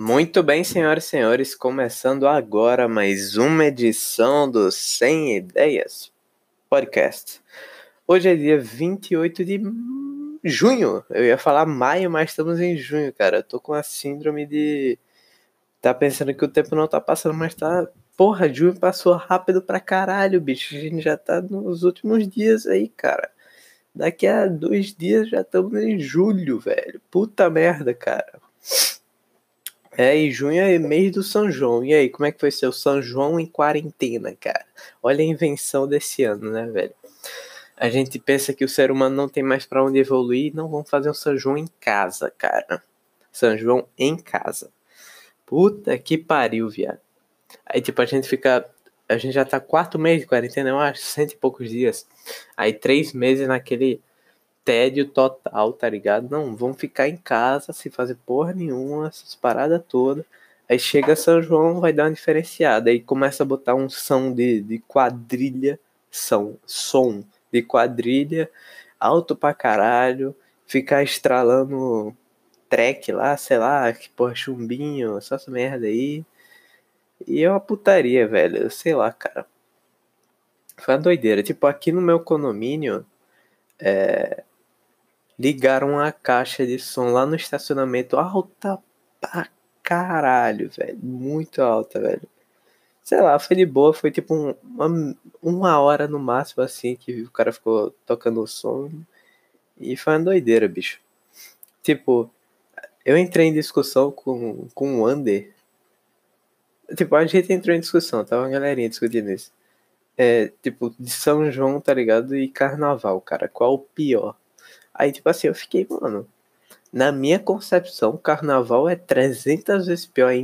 Muito bem, senhoras e senhores, começando agora mais uma edição do Sem Ideias Podcast. Hoje é dia 28 de junho. Eu ia falar maio, mas estamos em junho, cara. Eu tô com a síndrome de tá pensando que o tempo não tá passando, mas tá. Porra, junho passou rápido pra caralho, bicho. A gente já tá nos últimos dias aí, cara. Daqui a dois dias já estamos em julho, velho. Puta merda, cara. É, e junho é mês do São João. E aí, como é que foi seu São João em quarentena, cara? Olha a invenção desse ano, né, velho? A gente pensa que o ser humano não tem mais para onde evoluir, não vamos fazer um São João em casa, cara. São João em casa. Puta que pariu, viado. Aí, tipo, a gente fica. A gente já tá quatro meses de quarentena, eu acho, cento e poucos dias. Aí, três meses naquele tédio total, tá ligado? Não, vamos ficar em casa sem fazer porra nenhuma, essas paradas todas. Aí chega São João, vai dar uma diferenciada. Aí começa a botar um som de, de quadrilha, som, som de quadrilha, alto pra caralho, ficar estralando track lá, sei lá, que porra, chumbinho, só essa merda aí. E é uma putaria, velho, sei lá, cara. Foi uma doideira. Tipo, aqui no meu condomínio, é, ligaram a caixa de som lá no estacionamento alta pra caralho, velho. Muito alta, velho. Sei lá, foi de boa, foi tipo um, uma, uma hora no máximo assim que o cara ficou tocando o som. E foi uma doideira, bicho. Tipo, eu entrei em discussão com, com o Wander. Tipo, a gente entrou em discussão, tava uma galerinha discutindo isso. É, tipo, de São João, tá ligado? E carnaval, cara. Qual o pior? Aí, tipo assim, eu fiquei, mano. Na minha concepção, carnaval é 300 vezes pior, é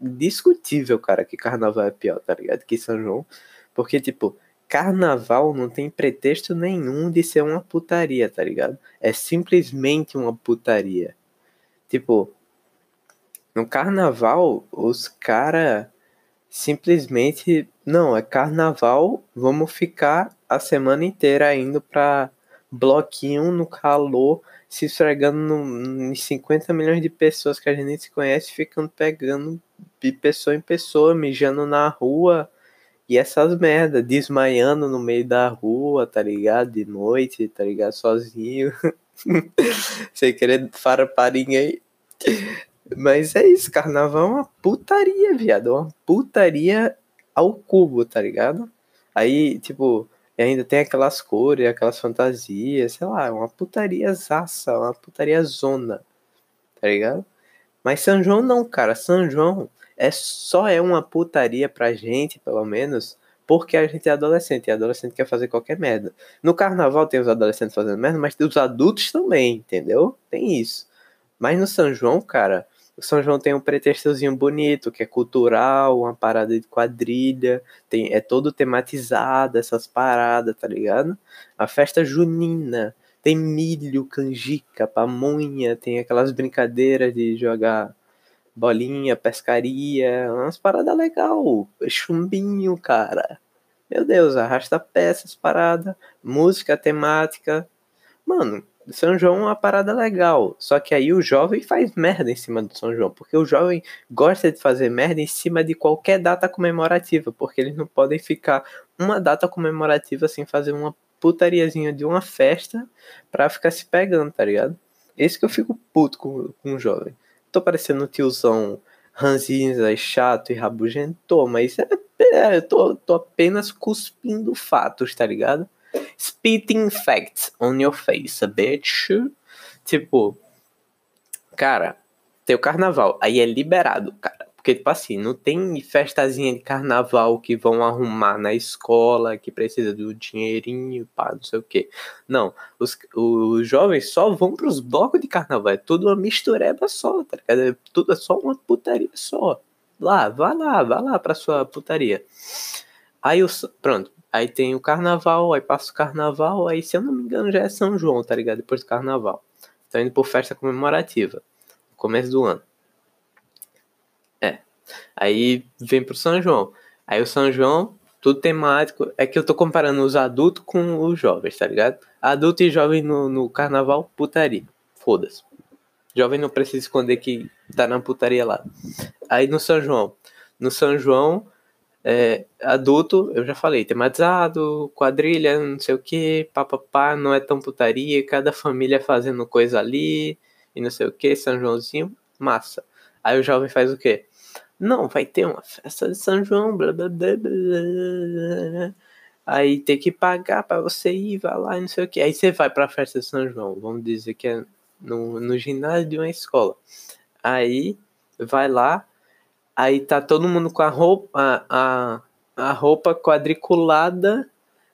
indiscutível, cara, que carnaval é pior, tá ligado? Que São João. Porque, tipo, carnaval não tem pretexto nenhum de ser uma putaria, tá ligado? É simplesmente uma putaria. Tipo, no carnaval, os cara simplesmente. Não, é carnaval, vamos ficar a semana inteira indo pra bloquinho no calor, se esfregando no, em 50 milhões de pessoas que a gente nem se conhece, ficando pegando de pessoa em pessoa, mijando na rua. E essas merda, desmaiando no meio da rua, tá ligado? De noite, tá ligado? Sozinho. Sem querer farpar ninguém. Mas é isso, carnaval é uma putaria, viado. É uma putaria ao cubo, tá ligado? Aí, tipo, e ainda tem aquelas cores, aquelas fantasias, sei lá, uma putaria zaça, uma putaria zona, tá ligado? Mas São João não, cara. São João é só é uma putaria pra gente, pelo menos, porque a gente é adolescente e adolescente quer fazer qualquer merda. No carnaval tem os adolescentes fazendo merda, mas tem os adultos também, entendeu? Tem isso. Mas no São João, cara, São João tem um pretextozinho bonito, que é cultural, uma parada de quadrilha, tem, é todo tematizado, essas paradas, tá ligado? A festa junina tem milho, canjica, pamonha, tem aquelas brincadeiras de jogar bolinha, pescaria, umas paradas legal, chumbinho, cara. Meu Deus, arrasta peças, parada, música temática. Mano, são João é uma parada legal. Só que aí o jovem faz merda em cima do São João. Porque o jovem gosta de fazer merda em cima de qualquer data comemorativa. Porque eles não podem ficar uma data comemorativa sem fazer uma putariazinha de uma festa pra ficar se pegando, tá ligado? Esse que eu fico puto com, com o jovem. Tô parecendo um tiozão ranzinza, chato e rabugento, mas é, é, eu tô, tô apenas cuspindo fatos, tá ligado? Spitting facts on your face, bitch. Tipo, cara, tem o carnaval, aí é liberado, cara. Porque, tipo assim, não tem festazinha de carnaval que vão arrumar na escola, que precisa do dinheirinho, pá, não sei o que. Não, os, os jovens só vão pros blocos de carnaval. É tudo uma mistureba só, tá ligado? É tudo é só uma putaria só. Lá, vá lá, vá lá pra sua putaria. Aí, os, pronto, Aí tem o carnaval, aí passa o carnaval, aí se eu não me engano já é São João, tá ligado? Depois do carnaval. Tá indo por festa comemorativa. No começo do ano. É. Aí vem pro São João. Aí o São João, tudo temático. É que eu tô comparando os adultos com os jovens, tá ligado? Adulto e jovem no, no carnaval, putaria. Foda-se. Jovem não precisa esconder que tá na putaria lá. Aí no São João. No São João, é, adulto, eu já falei, tematizado, quadrilha, não sei o que, papapá, não é tão putaria, cada família fazendo coisa ali, e não sei o que, São Joãozinho, massa. Aí o jovem faz o quê? Não, vai ter uma festa de São João, blá blá blá blá. blá. Aí tem que pagar para você ir, vai lá não sei o que. Aí você vai pra festa de São João, vamos dizer que é no, no ginásio de uma escola. Aí vai lá, aí tá todo mundo com a roupa, a, a, roupa quadriculada,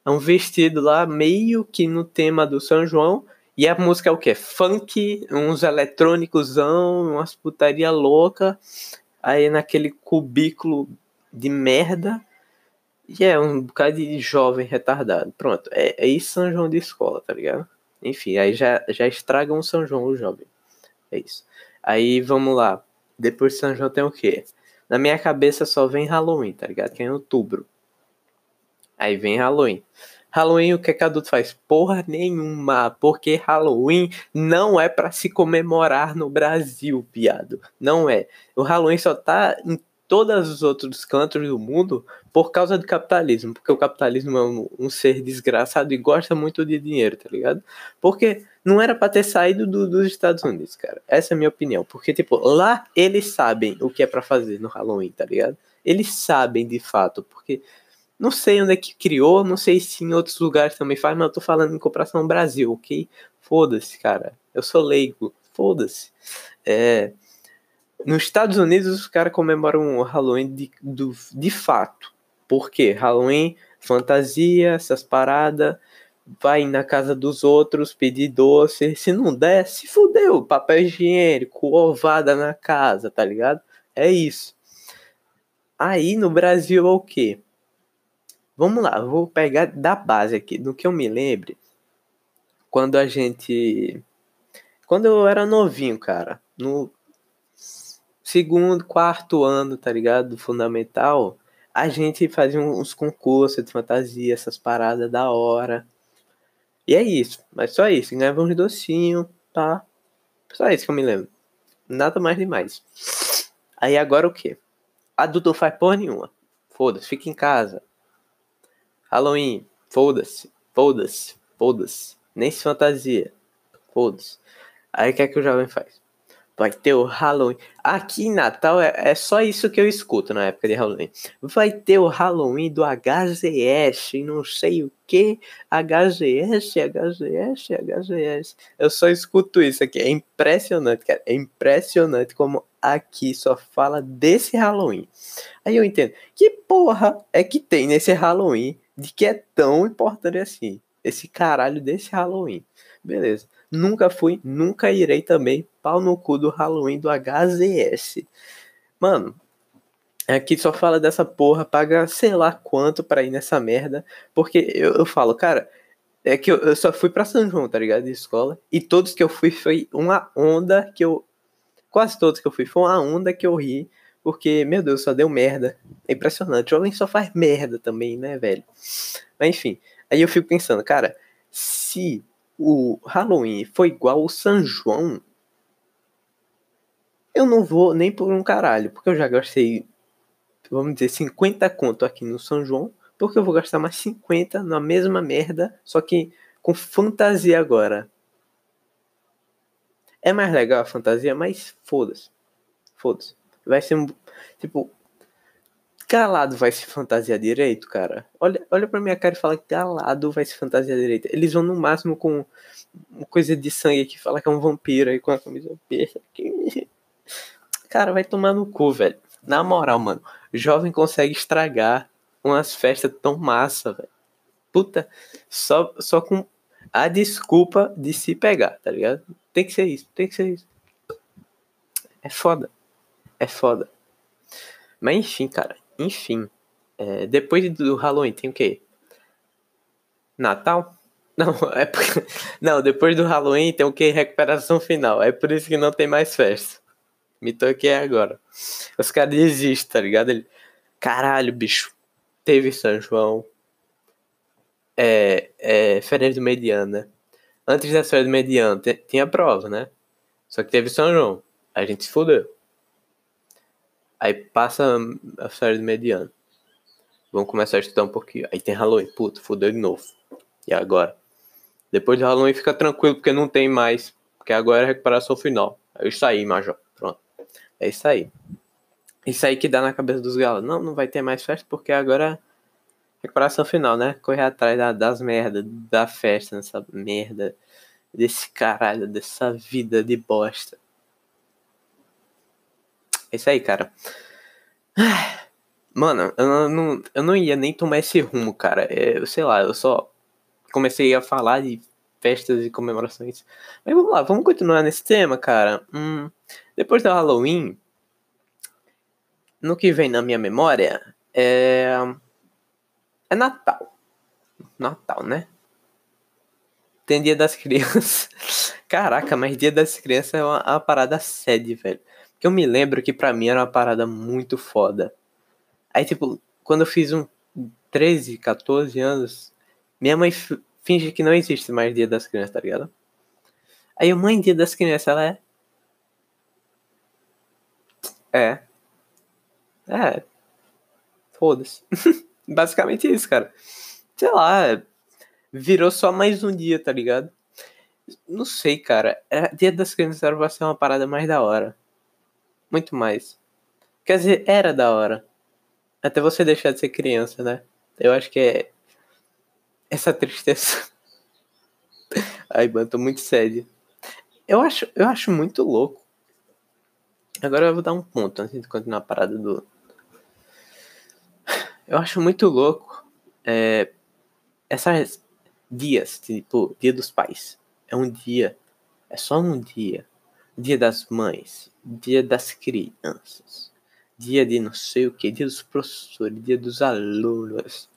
um vestido lá meio que no tema do São João. E a música é o que? Funk, uns eletrônicos, umas putaria louca. Aí naquele cubículo de merda. E é um bocado de jovem retardado. Pronto, é, é isso São João de escola, tá ligado? Enfim, aí já, já estragam o São João, o jovem. É isso. Aí vamos lá. Depois de São João tem o quê? Na minha cabeça só vem Halloween, tá ligado? Que é em outubro. Aí vem Halloween. Halloween, o que, que adulto faz? Porra nenhuma, porque Halloween não é para se comemorar no Brasil, piado. Não é. O Halloween só tá em todos os outros cantos do mundo por causa do capitalismo, porque o capitalismo é um, um ser desgraçado e gosta muito de dinheiro, tá ligado? Porque não era para ter saído do, dos Estados Unidos, cara. Essa é a minha opinião, porque tipo, lá eles sabem o que é para fazer no Halloween, tá ligado? Eles sabem de fato, porque não sei onde é que criou, não sei se em outros lugares também faz, mas eu tô falando em comparação Brasil, ok? Foda-se, cara. Eu sou leigo. Foda-se. É, nos Estados Unidos, os caras comemoram Halloween de, do, de fato. Por quê? Halloween, fantasia, essas paradas. Vai na casa dos outros pedir doce. Se não der, se fudeu. Papel higiênico, ovada na casa, tá ligado? É isso. Aí no Brasil é o quê? Vamos lá, vou pegar da base aqui, do que eu me lembre. Quando a gente. Quando eu era novinho, cara, no segundo, quarto ano, tá ligado? Do fundamental, a gente fazia uns concursos de fantasia, essas paradas da hora. E é isso, mas só isso, ganhava uns docinhos, tá? Só isso que eu me lembro. Nada mais demais. Aí agora o que? Adulto faz porra nenhuma. Foda-se, fica em casa. Halloween, foda-se, foda-se, foda-se. Nem se fantasia, foda-se. Aí o que é que o jovem faz? Vai ter o Halloween. Aqui em Natal é, é, só isso que eu escuto na época de Halloween. Vai ter o Halloween do HZS, não sei o que. HZS, HZS, HZS. Eu só escuto isso aqui. É impressionante, cara. É impressionante como aqui só fala desse Halloween. Aí eu entendo. Que porra é que tem nesse Halloween de que é tão importante assim. Esse caralho desse Halloween. Beleza. Nunca fui, nunca irei também. Pau no cu do Halloween do HZS. Mano, aqui só fala dessa porra, paga sei lá quanto pra ir nessa merda. Porque eu, eu falo, cara, é que eu, eu, só fui pra São João, tá ligado? De escola. E todos que eu fui foi uma onda que eu. Quase todos que eu fui foi uma onda que eu ri. Porque, meu Deus, só deu merda. É impressionante. O jovem só faz merda também, né, velho? Mas enfim. Aí eu fico pensando, cara, se o Halloween foi igual o São João, eu não vou nem por um caralho. Porque eu já gastei, vamos dizer, 50 conto aqui no São João. Porque eu vou gastar mais 50 na mesma merda, só que com fantasia agora. É mais legal a fantasia, mas foda-se. Foda-se. Vai ser um. Tipo. Galado vai se fantasiar direito, cara. Olha, olha pra minha cara e fala que Galado vai se fantasiar direito. Eles vão no máximo com uma coisa de sangue que fala que é um vampiro aí com a camisa aberta. Cara, vai tomar no cu, velho. Na moral, mano. Jovem consegue estragar umas festas tão massa, velho. Puta, só, só com a desculpa de se pegar, tá ligado? Tem que ser isso, tem que ser isso. É foda é foda. Mas enfim, cara. Enfim. É, depois do Halloween tem o quê? Natal? Não, é. Não, depois do Halloween tem o que? Recuperação final. É por isso que não tem mais festa. Me toquei agora. Os caras desistem, tá ligado? Ele... Caralho, bicho. Teve São João. É, é, férias do mediano, né? Antes da férias do mediano tinha prova, né? Só que teve São João. A gente se fudeu. Aí passa a férias mediano. Vamos começar a estudar um pouquinho. Aí tem Halloween. Puta, fudeu de novo. E agora? Depois de Halloween fica tranquilo, porque não tem mais. Porque agora é recuperação final. É isso aí, Major. Pronto. É isso aí. Isso aí que dá na cabeça dos galos. Não, não vai ter mais festa porque agora é recuperação final, né? Correr atrás da, das merdas, da festa, nessa merda, desse caralho, dessa vida de bosta. É isso aí, cara. Mano, eu não, eu não ia nem tomar esse rumo, cara. É, sei lá, eu só comecei a falar de festas e comemorações. Mas vamos lá, vamos continuar nesse tema, cara. Hum, depois do Halloween, no que vem na minha memória é. É Natal. Natal, né? Tem Dia das Crianças. Caraca, mas Dia das Crianças é uma, uma parada sede, velho. Eu me lembro que pra mim era uma parada muito foda. Aí, tipo, quando eu fiz um 13, 14 anos, minha mãe finge que não existe mais Dia das Crianças, tá ligado? Aí, mãe, Dia das Crianças, ela é. É. É. Foda-se. Basicamente isso, cara. Sei lá. Virou só mais um dia, tá ligado? Não sei, cara. É, dia das Crianças era pra ser uma parada mais da hora. Muito mais. Quer dizer, era da hora. Até você deixar de ser criança, né? Eu acho que é. Essa tristeza. Ai, mano, tô muito sério. Eu acho, eu acho muito louco. Agora eu vou dar um ponto antes de continuar a parada do. Eu acho muito louco. É, essas dias, tipo, dia dos pais. É um dia. É só um dia. Dia das mães. Dia das crianças dia de não sei o que, dia dos professores, dia dos alunos.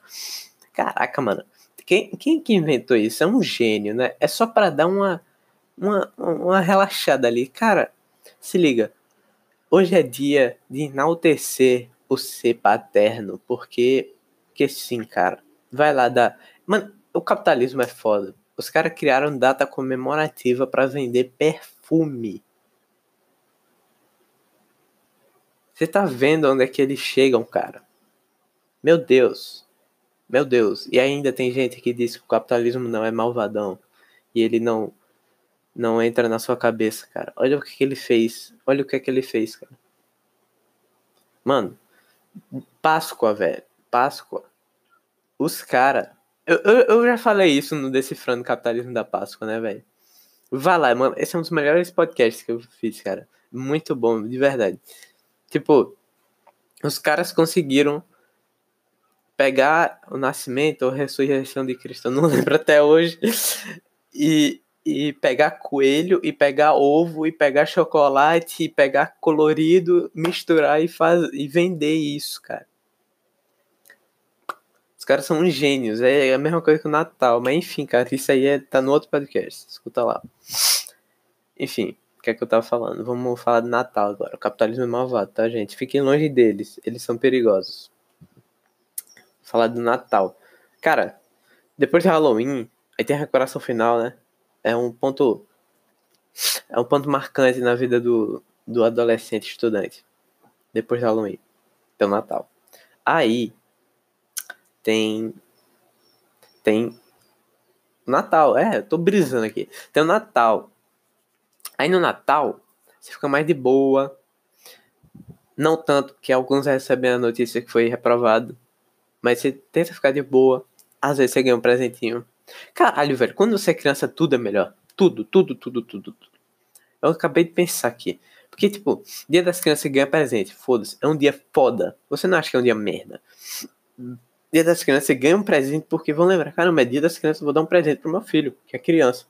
Caraca, mano. Quem, quem que inventou isso? É um gênio, né? É só para dar uma, uma, uma relaxada ali. Cara, se liga. Hoje é dia de enaltecer o ser paterno, porque, porque sim, cara. Vai lá dar. Mano, o capitalismo é foda. Os caras criaram data comemorativa para vender perfume. Você tá vendo onde é que eles chegam, cara? Meu Deus. Meu Deus. E ainda tem gente que diz que o capitalismo não é malvadão. E ele não não entra na sua cabeça, cara. Olha o que, que ele fez. Olha o que, que ele fez, cara. Mano, Páscoa, velho. Páscoa. Os caras. Eu, eu, eu, já falei isso no Decifrando Capitalismo da Páscoa, né, velho? Vai lá, mano. Esse é um dos melhores podcasts que eu fiz, cara. Muito bom, de verdade. Tipo, os caras conseguiram pegar o nascimento ou ressurreição de Cristo, não lembro até hoje, e, e pegar coelho, e pegar ovo, e pegar chocolate, e pegar colorido, misturar e, faz, e vender isso, cara. Os caras são gênios, é a mesma coisa que o Natal, mas enfim, cara, isso aí é, tá no outro podcast, escuta lá. Enfim, o que é que eu tava falando? Vamos falar de Natal agora. O capitalismo é malvado, tá, gente? Fiquem longe deles. Eles são perigosos. Falar do Natal. Cara, depois de Halloween, aí tem a recuperação final, né? É um ponto. É um ponto marcante na vida do, do adolescente estudante. Depois de Halloween. Tem o Natal. Aí tem. Tem. Natal, é, eu tô brisando aqui. Tem o Natal. Aí no Natal, você fica mais de boa. Não tanto que alguns recebem a notícia que foi reprovado. Mas você tenta ficar de boa. Às vezes você ganha um presentinho. Caralho, velho, quando você é criança, tudo é melhor. Tudo, tudo, tudo, tudo, tudo. Eu acabei de pensar aqui. Porque, tipo, dia das crianças ganha presente. Foda-se. É um dia foda. Você não acha que é um dia merda? Dia das crianças, você ganha um presente porque vão lembrar, caramba, é dia das crianças, vou dar um presente pro meu filho, que é criança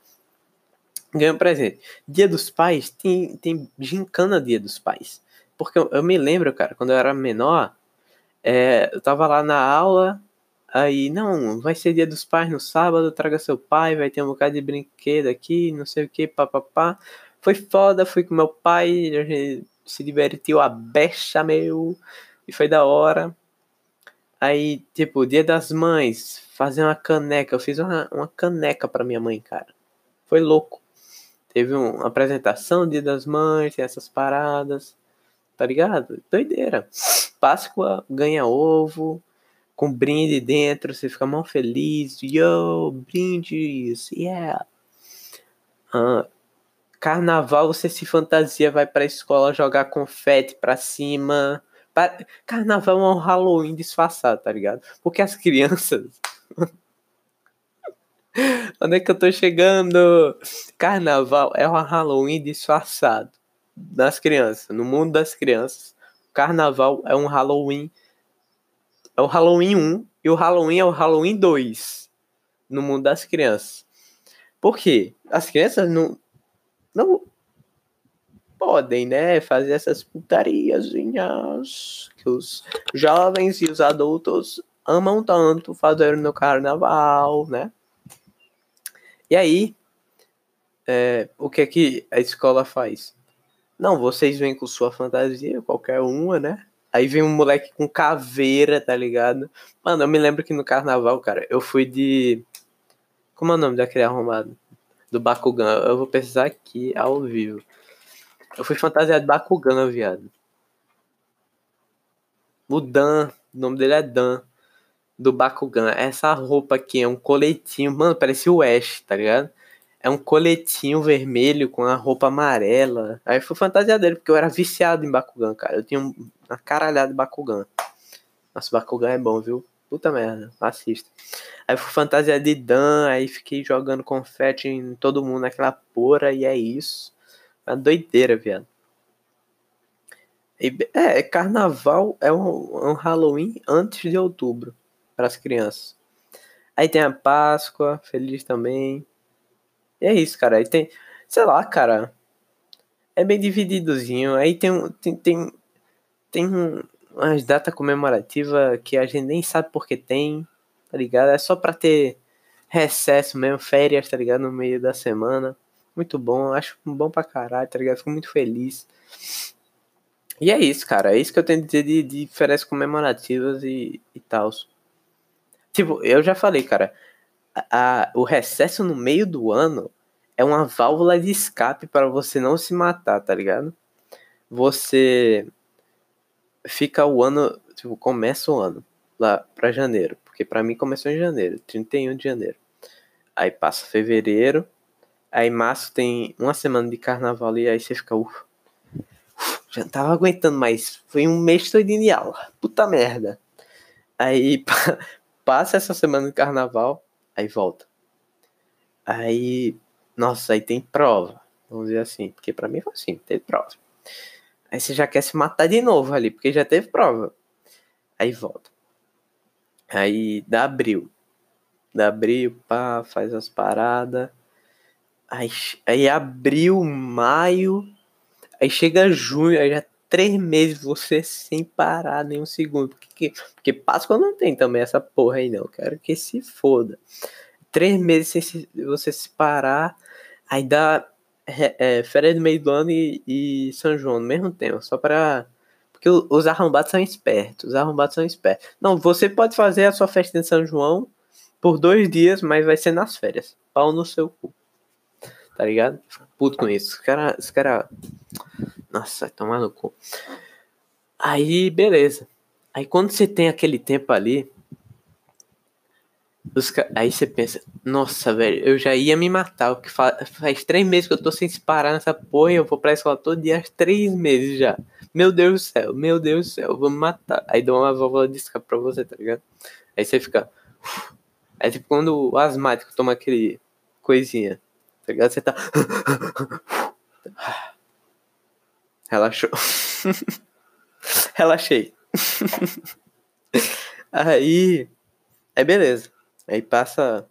ganha um presente. Dia dos pais, tem, tem gincana dia dos pais. Porque eu, eu me lembro, cara, quando eu era menor, é, eu tava lá na aula, aí, não, vai ser dia dos pais no sábado, traga seu pai, vai ter um bocado de brinquedo aqui, não sei o que, papapá. Foi foda, fui com meu pai, a gente se divertiu a becha, meu, e foi da hora. Aí, tipo, dia das mães, fazer uma caneca, eu fiz uma, uma caneca pra minha mãe, cara. Foi louco. Teve uma apresentação Dia das Mães, essas paradas. Tá ligado? Doideira. Páscoa ganha ovo, com brinde dentro, você fica mal feliz. Yo, brindes, yeah. Ah, carnaval, você se fantasia, vai pra escola jogar confete pra cima. Carnaval é um Halloween disfarçado, tá ligado? Porque as crianças. Onde é que eu tô chegando? Carnaval é um Halloween disfarçado das crianças. No mundo das crianças, Carnaval é um Halloween. É o Halloween 1 e o Halloween é o Halloween 2 no mundo das crianças. Por quê? As crianças não, não podem, né, fazer essas putariazinhas que os jovens e os adultos amam tanto fazer no carnaval, né? E aí, é, o que é que a escola faz? Não, vocês vêm com sua fantasia, qualquer uma, né? Aí vem um moleque com caveira, tá ligado? Mano, eu me lembro que no carnaval, cara, eu fui de. Como é o nome daquele arrumado? Do Bakugan. Eu vou precisar aqui ao vivo. Eu fui fantasiado de Bakugan, viado. O Dan, o nome dele é Dan. Do Bakugan. Essa roupa aqui é um coletinho. Mano, parece o Ash, tá ligado? é um coletinho vermelho com a roupa amarela. Aí foi fantasia dele, porque eu era viciado em Bakugan, cara. Eu tinha uma caralhada de Bakugan. Nossa, Bakugan é bom, viu? Puta merda, assista. Aí fui fantasia de Dan, aí fiquei jogando confete em todo mundo naquela porra, e é isso. Uma doideira, viado. É, carnaval é um, um Halloween antes de outubro, para as crianças. Aí tem a Páscoa, feliz também. E é isso, cara. Aí tem, sei lá, cara. É bem divididozinho. Aí tem tem tem, tem umas datas comemorativas que a gente nem sabe porque tem, tá ligado? É só pra ter recesso mesmo, férias, tá ligado? No meio da semana. Muito bom, acho bom pra caralho, tá ligado? Fico muito feliz. E é isso, cara. É isso que eu tenho a dizer de, de férias comemorativas e, e tal. Tipo, eu já falei, cara a, o recesso no meio do ano é uma válvula de escape para você não se matar, tá ligado? Você fica o ano, tipo, começa o ano lá para janeiro, porque para mim começou em janeiro, 31 de janeiro. Aí passa fevereiro, aí março tem uma semana de carnaval e aí você fica, ufa, já não tava aguentando mais, foi um mês todo de aula, puta merda. Aí passa essa semana de carnaval, aí volta. Aí, nossa, aí tem prova, vamos dizer assim, porque para mim foi assim, teve prova. Aí você já quer se matar de novo ali, porque já teve prova. Aí volta. Aí dá abril. Dá abril, pá, faz as paradas. Aí, aí abril, maio. Aí chega junho, aí já três meses você sem parar nenhum segundo. Porque, porque Páscoa não tem também essa porra aí, não. Quero que se foda. Três meses sem se, você se parar, aí dá é, é, férias do meio do ano e, e, São João no mesmo tempo, só para porque os arrombados são espertos, os arrombados são espertos. Não, você pode fazer a sua festa de São João por dois dias, mas vai ser nas férias. Pau no seu cu. Tá ligado? Puto com isso. Os caras. Os cara... Nossa, vai tomar no cu. Aí, beleza. Aí quando você tem aquele tempo ali. Os... Aí você pensa, nossa, velho, eu já ia me matar. Porque faz, faz três meses que eu tô sem se parar nessa porra eu vou pra escola todo dia há três meses já. Meu Deus do céu, meu Deus do céu, vou me matar. Aí dá uma válvula de escape pra você, tá ligado? Aí você fica. É tipo quando o asmático toma aquele coisinha. Tá ligado? Você tá. Relaxou. Relaxei. aí. Aí beleza. Aí passa.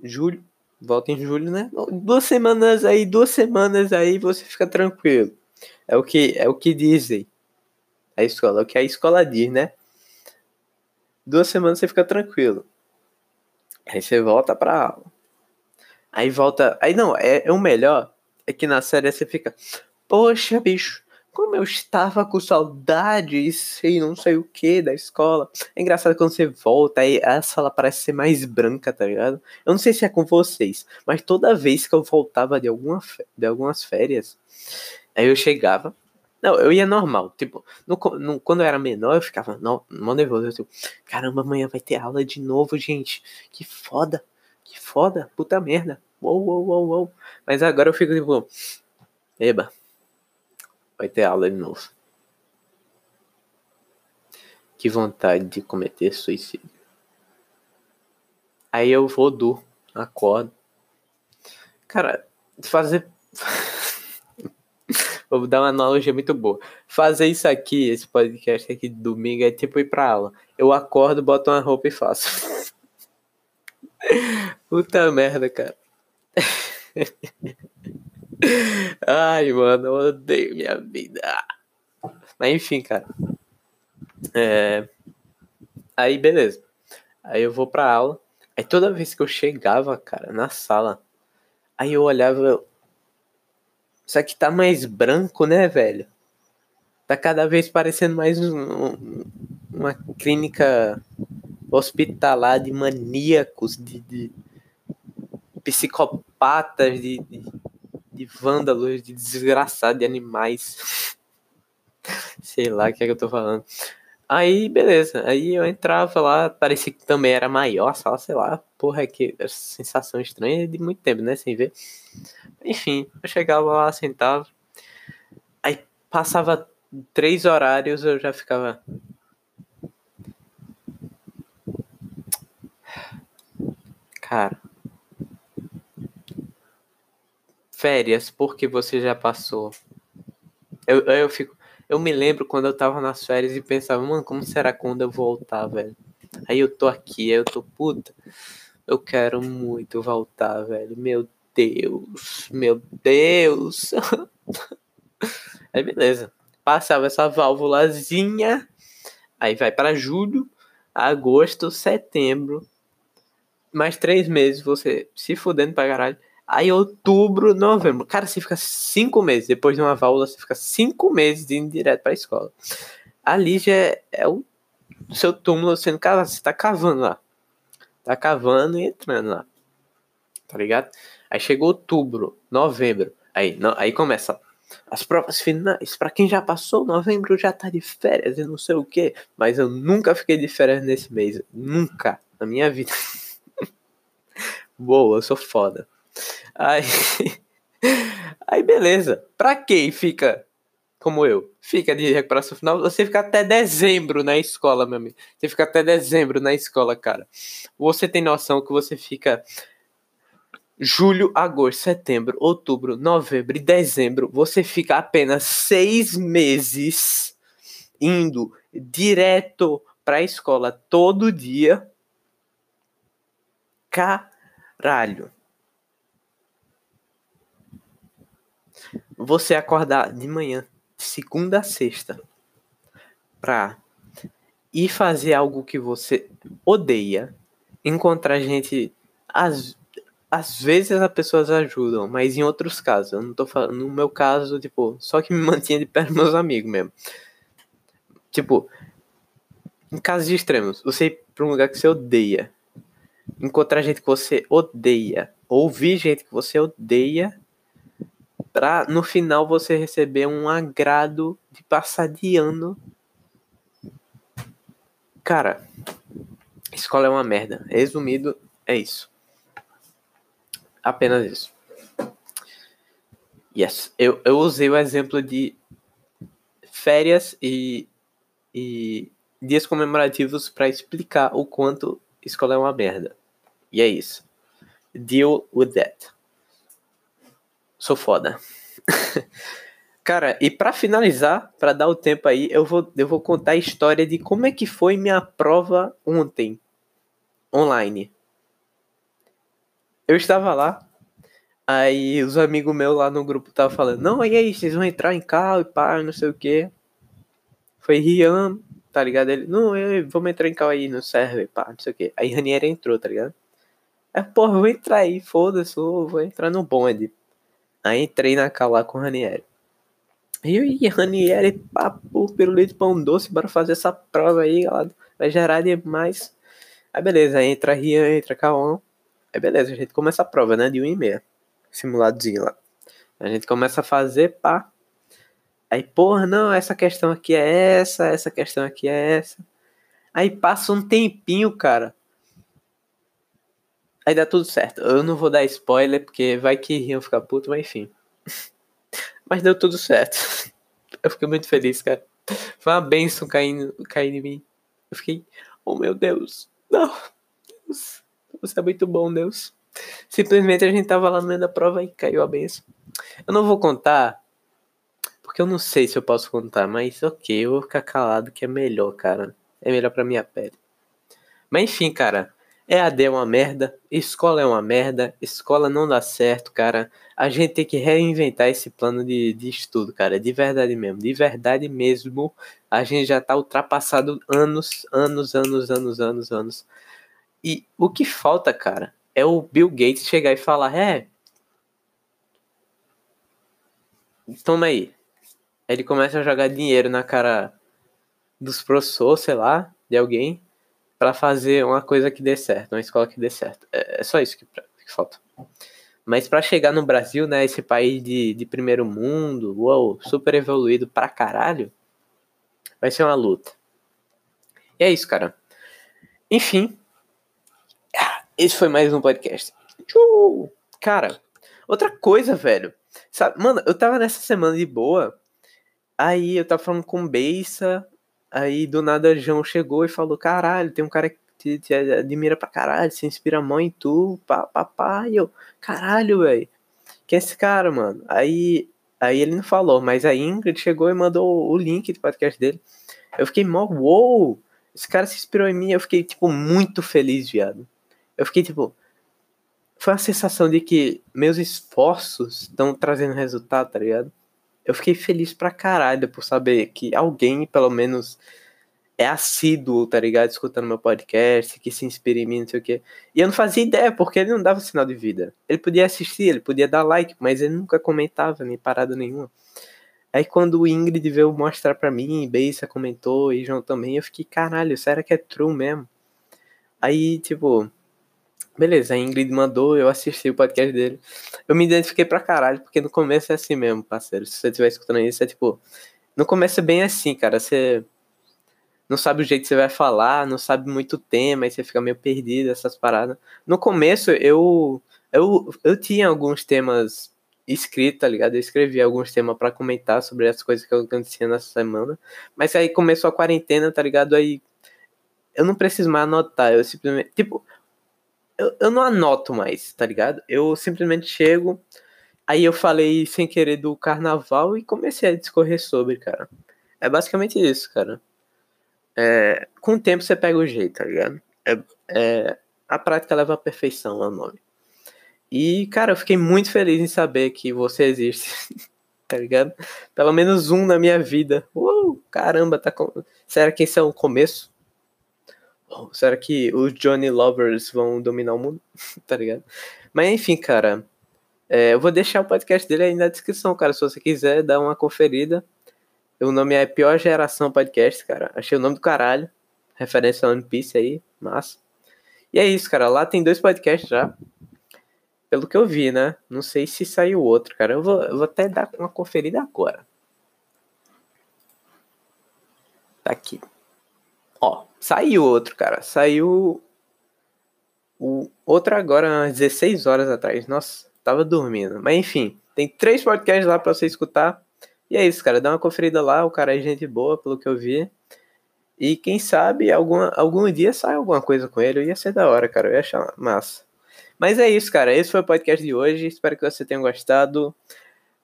Julho. Volta em julho, né? Duas semanas aí, duas semanas aí você fica tranquilo. É o que, é o que dizem. A escola, é o que a escola diz, né? Duas semanas você fica tranquilo. Aí você volta pra aula. Aí volta. Aí não, é, é o melhor. É que na série você fica. Poxa, bicho, como eu estava com saudades e não sei o que da escola. É engraçado quando você volta, aí a sala parece ser mais branca, tá ligado? Eu não sei se é com vocês, mas toda vez que eu voltava de, alguma, de algumas férias, aí eu chegava. Não, eu ia normal. Tipo, no, no, quando eu era menor, eu ficava no, no nervoso. Eu, tipo, caramba, amanhã vai ter aula de novo, gente. Que foda. Que foda. Puta merda. Uou, uou, uou, uou. Mas agora eu fico tipo, eba, vai ter aula de novo. Que vontade de cometer suicídio. Aí eu vou do acordo. Cara, fazer. Vou dar uma analogia muito boa. Fazer isso aqui, esse podcast aqui de domingo, é tipo ir pra aula. Eu acordo, boto uma roupa e faço. Puta merda, cara. Ai, mano, eu odeio minha vida. Mas enfim, cara. É... Aí, beleza. Aí eu vou pra aula. Aí toda vez que eu chegava, cara, na sala, aí eu olhava. Eu... Isso aqui tá mais branco, né, velho? Tá cada vez parecendo mais um, uma clínica hospitalar de maníacos, de, de psicopatas, de, de de vândalos, de desgraçado, de animais. Sei lá o que é que eu tô falando. Aí, beleza. Aí eu entrava lá, parecia que também era maior a sala, sei lá. Porra, é que sensação estranha de muito tempo, né? Sem ver. Enfim, eu chegava lá, sentava. Aí passava três horários, eu já ficava. Cara, férias porque você já passou. Eu, eu fico. Eu me lembro quando eu tava nas férias e pensava, mano, como será quando eu voltar, velho? Aí eu tô aqui, aí eu tô, puta, eu quero muito voltar, velho. Meu Deus, meu Deus. aí beleza. Passava essa válvulazinha, aí vai para julho, agosto, setembro. Mais três meses você se fudendo pra caralho. Aí outubro, novembro. Cara, você fica cinco meses. Depois de uma válvula, você fica cinco meses indo direto pra escola. Ali já é, é o seu túmulo sendo cavado. Você tá cavando lá. Tá cavando e entrando lá. Tá ligado? Aí chegou outubro, novembro. Aí, aí começa as provas finais. Para quem já passou novembro, já tá de férias e não sei o que. Mas eu nunca fiquei de férias nesse mês. Nunca. Na minha vida. Boa, eu sou foda. Aí, aí beleza. Pra quem fica como eu, fica de recuperação final, você fica até dezembro na escola, meu amigo. Você fica até dezembro na escola, cara. Você tem noção que você fica julho, agosto, setembro, outubro, novembro e dezembro. Você fica apenas seis meses indo direto pra escola todo dia. Caralho. Você acordar de manhã, segunda a sexta, pra ir fazer algo que você odeia, encontrar gente. Às, às vezes as pessoas ajudam, mas em outros casos, eu não tô falando. No meu caso, tipo, só que me mantinha de perto meus amigos mesmo. Tipo, em casos extremos, você ir pra um lugar que você odeia, encontrar gente que você odeia, ouvir gente que você odeia pra no final você receber um agrado de passar de ano. Cara, escola é uma merda. Resumido, é isso. Apenas isso. Yes. Eu, eu usei o exemplo de férias e, e dias comemorativos para explicar o quanto escola é uma merda. E é isso. Deal with that sou foda. Cara, e para finalizar, para dar o tempo aí, eu vou, eu vou contar a história de como é que foi minha prova ontem, online. Eu estava lá, aí os amigos meus lá no grupo estavam falando, não, e aí, vocês vão entrar em carro e pá, não sei o que. Foi Rian, tá ligado? Ele, não, eu, vamos entrar em carro aí no server, pá, não sei o que. Aí Ranieri entrou, tá ligado? É, porra, vou entrar aí, foda-se, vou entrar no bonde. Aí entrei na lá com o Ranieri. Eu e Ranieri, papo, pirulito, pão doce, bora fazer essa prova aí, galera. Vai gerar demais. Aí beleza, entra Rian, entra Kaon. Aí beleza, a gente começa a prova, né? De 1 e meia. Simuladozinho lá. A gente começa a fazer, pá. Aí, porra, não, essa questão aqui é essa, essa questão aqui é essa. Aí passa um tempinho, cara. Aí dá tudo certo. Eu não vou dar spoiler, porque vai que Rian ficar puto, mas enfim. mas deu tudo certo. Eu fiquei muito feliz, cara. Foi uma benção caindo, caindo em mim. Eu fiquei, oh meu Deus, não, Deus, você é muito bom, Deus. Simplesmente a gente tava lá no meio da prova e caiu a benção. Eu não vou contar, porque eu não sei se eu posso contar, mas ok, eu vou ficar calado que é melhor, cara. É melhor pra minha pele. Mas enfim, cara, EAD é uma merda, escola é uma merda, escola não dá certo, cara. A gente tem que reinventar esse plano de, de estudo, cara, de verdade mesmo, de verdade mesmo. A gente já tá ultrapassado anos, anos, anos, anos, anos, anos. E o que falta, cara, é o Bill Gates chegar e falar: é. Toma aí. Ele começa a jogar dinheiro na cara dos professores, sei lá, de alguém, para fazer uma coisa que dê certo, uma escola que dê certo. É, é só isso que, que falta. Mas para chegar no Brasil, né, esse país de, de primeiro mundo, uou, super evoluído pra caralho, vai ser uma luta. E é isso, cara. Enfim, esse foi mais um podcast. Cara, outra coisa, velho. Sabe, mano, eu tava nessa semana de boa. Aí eu tava falando com Beissa. Aí do nada João chegou e falou: Caralho, tem um cara que te, te admira pra caralho, se inspira mãe em tu, pá, pá, pá. E eu, caralho, velho. Quem é esse cara, mano? Aí, aí ele não falou, mas a Ingrid chegou e mandou o link do podcast dele. Eu fiquei mó, uou! Esse cara se inspirou em mim. Eu fiquei, tipo, muito feliz, viado. Eu fiquei tipo. Foi a sensação de que meus esforços estão trazendo resultado, tá ligado? Eu fiquei feliz pra caralho por saber que alguém, pelo menos, é assíduo, tá ligado? Escutando meu podcast, que se inspira em mim, não sei o quê. E eu não fazia ideia, porque ele não dava sinal de vida. Ele podia assistir, ele podia dar like, mas ele nunca comentava, nem parada nenhuma. Aí quando o Ingrid veio mostrar pra mim, Beissa comentou, e João também, eu fiquei, caralho, será que é true mesmo? Aí, tipo, Beleza, a Ingrid mandou, eu assisti o podcast dele. Eu me identifiquei pra caralho, porque no começo é assim mesmo, parceiro. Se você estiver escutando isso, é tipo. No começo é bem assim, cara. Você não sabe o jeito que você vai falar, não sabe muito tema, aí você fica meio perdido, essas paradas. No começo, eu. Eu, eu tinha alguns temas escritos, tá ligado? Eu escrevi alguns temas para comentar sobre as coisas que aconteciam nessa semana. Mas aí começou a quarentena, tá ligado? Aí eu não preciso mais anotar, eu simplesmente. Tipo, eu, eu não anoto mais, tá ligado? Eu simplesmente chego, aí eu falei sem querer do carnaval e comecei a discorrer sobre, cara. É basicamente isso, cara. É, com o tempo você pega o jeito, tá ligado? É, é, a prática leva à perfeição, é o nome. E, cara, eu fiquei muito feliz em saber que você existe, tá ligado? Pelo menos um na minha vida. Uh, caramba, tá com... Será que esse é o começo? Será que os Johnny Lovers vão dominar o mundo? tá ligado? Mas enfim, cara. É, eu vou deixar o podcast dele aí na descrição, cara. Se você quiser dar uma conferida. O nome é Pior Geração Podcast, cara. Achei o nome do caralho. Referência a One Piece aí. Massa. E é isso, cara. Lá tem dois podcasts já. Pelo que eu vi, né? Não sei se saiu outro, cara. Eu vou, eu vou até dar uma conferida agora. Tá aqui. Ó, saiu outro, cara. Saiu o outro agora, às 16 horas atrás. Nossa, tava dormindo. Mas enfim, tem três podcasts lá pra você escutar. E é isso, cara. Dá uma conferida lá. O cara é gente boa, pelo que eu vi. E quem sabe algum, algum dia sai alguma coisa com ele. Ia ser da hora, cara. Eu ia achar massa. Mas é isso, cara. Esse foi o podcast de hoje. Espero que você tenha gostado.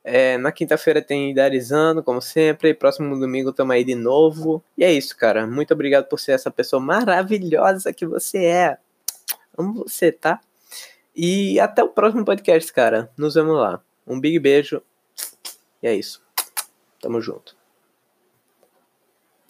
É, na quinta-feira tem Idealizando, como sempre. Próximo domingo tamo aí de novo. E é isso, cara. Muito obrigado por ser essa pessoa maravilhosa que você é. Amo você, tá? E até o próximo podcast, cara. Nos vemos lá. Um big beijo. E é isso. Tamo junto.